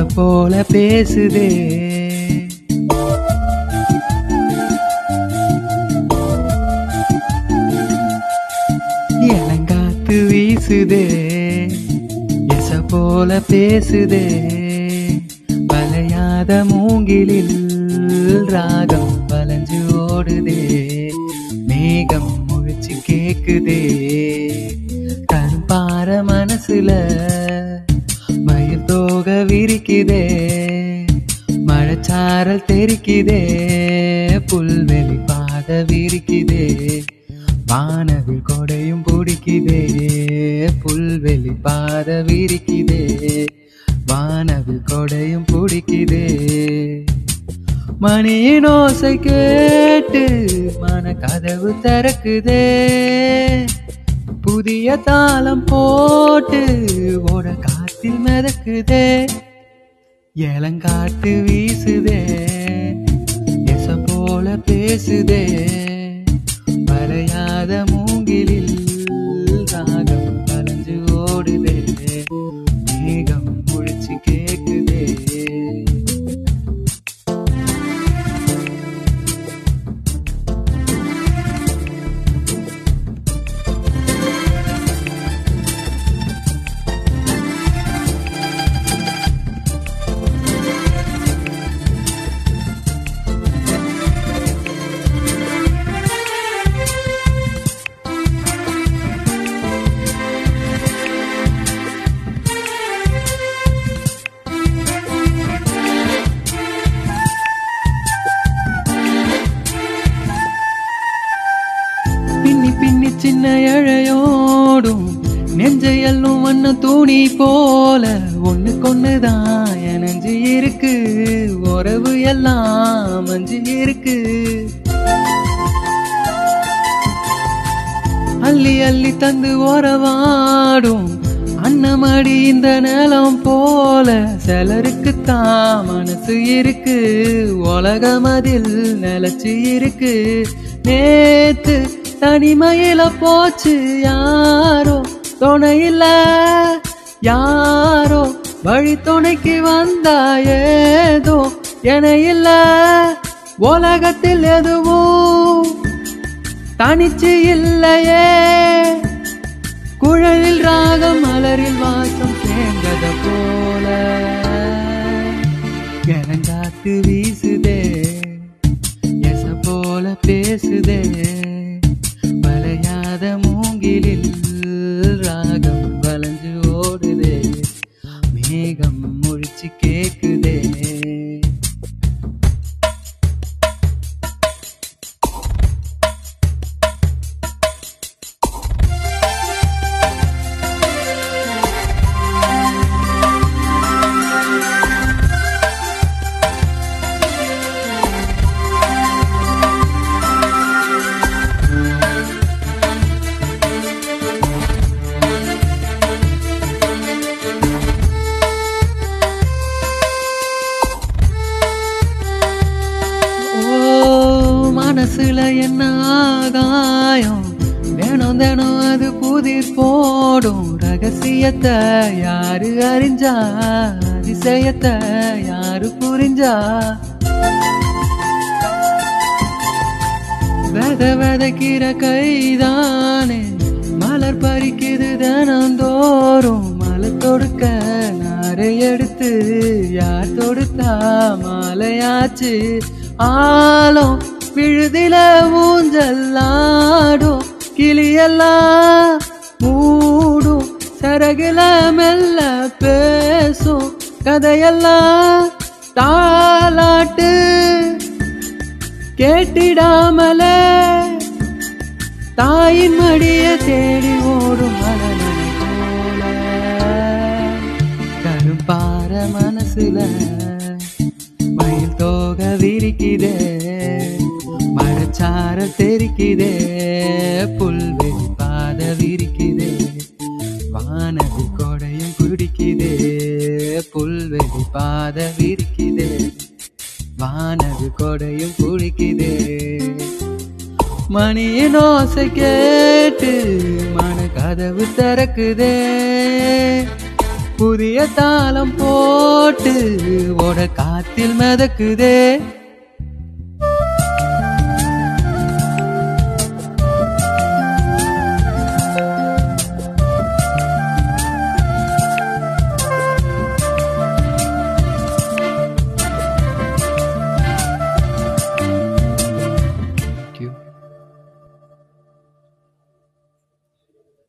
வீசுதே போல பேசுதே. இளங்காத்து வீசுதே. எச போல பேசுதே. வளையாத மூங்கிலில் ராகம் வளைஞ்சு ஓடுதே. மேகம் முழிச்சு கேக்குதே. கரும்பார மனசுல விரிக்குதே மழைச்சாரல் தெரிக்குதே புல்வெளி பாத விரிக்குதே வானவில் கொடையும் பிடிக்குதே புல்வெளி பாத விரிக்குதே வானவில் கொடையும் பிடிக்குதே மணியின் ஓசை கேட்டு மன கதவு திறக்குதே. புதிய தாளம் போட்டு ஓட காத்தில் மிதக்குதே. ஏலங்காட்டு வீசுதே. எச போல பேசுதே. பின்னி அழையோடும் இழையோடும் நெஞ்சையல்லும் வண்ண தூணி போல ஒண்ணு கொன்னுதான் எனஞ்சு இருக்கு. உறவு எல்லாம் மஞ்சு இருக்கு. அள்ளி அள்ளி தந்து உறவாடும் அன்னமடி இந்த நிலம் போல சிலருக்கு தான் மனசு இருக்கு. உலகம் அதில் நிலச்சி இருக்கு. நேத்து தனிமையில போச்சு யாரோ? துணையில யாரோ? வழி துணைக்கு வந்தா ஏதோ? என இல்ல உலகத்தில் எதுவும் தனிச்சு இல்லையே. குழலில் ராகம் மலரில் வாசம் சேர்ந்தத போல. இறங்காத்து மூங்கிலில் ஆகாயம். தினம் தினம் அது புதிர் போடும். ரகசியத்தை யாரு அறிஞ்சா? அதிசயத்தை யாரு புரிஞ்சா? வெத வெதைக்கிற கைதானே. மலர் பறிக்குது தினந்தோறும். மலை தொடுக்க நாரை எடுத்து யார் தொடுத்தா? மாலையாச்சு. ஆலம் விழுதில ஊஞ்சல்லாடும் கிளியெல்லாம் மூடும் சரகுல மெல்ல பேசும் கதையெல்லாம் தாளாட்டு கேட்டிடாமல. தாயின் மடிய தேடி ஓடும் மலனை போல. கருப்பார மனசுல மயில் தோக விரிக்குதே. சார தெரிக்குதே புல்வெளி பாத விரிக்குதே வானது கொடையும் குடிக்குதே புல்வெளி பாத விரிக்குதே வானது கொடையும் குளிக்குதே மணியின் ஓசை கேட்டு மன கதவு திறக்குதே புதிய தாளம் போட்டு ஓட காத்தில் மிதக்குதே.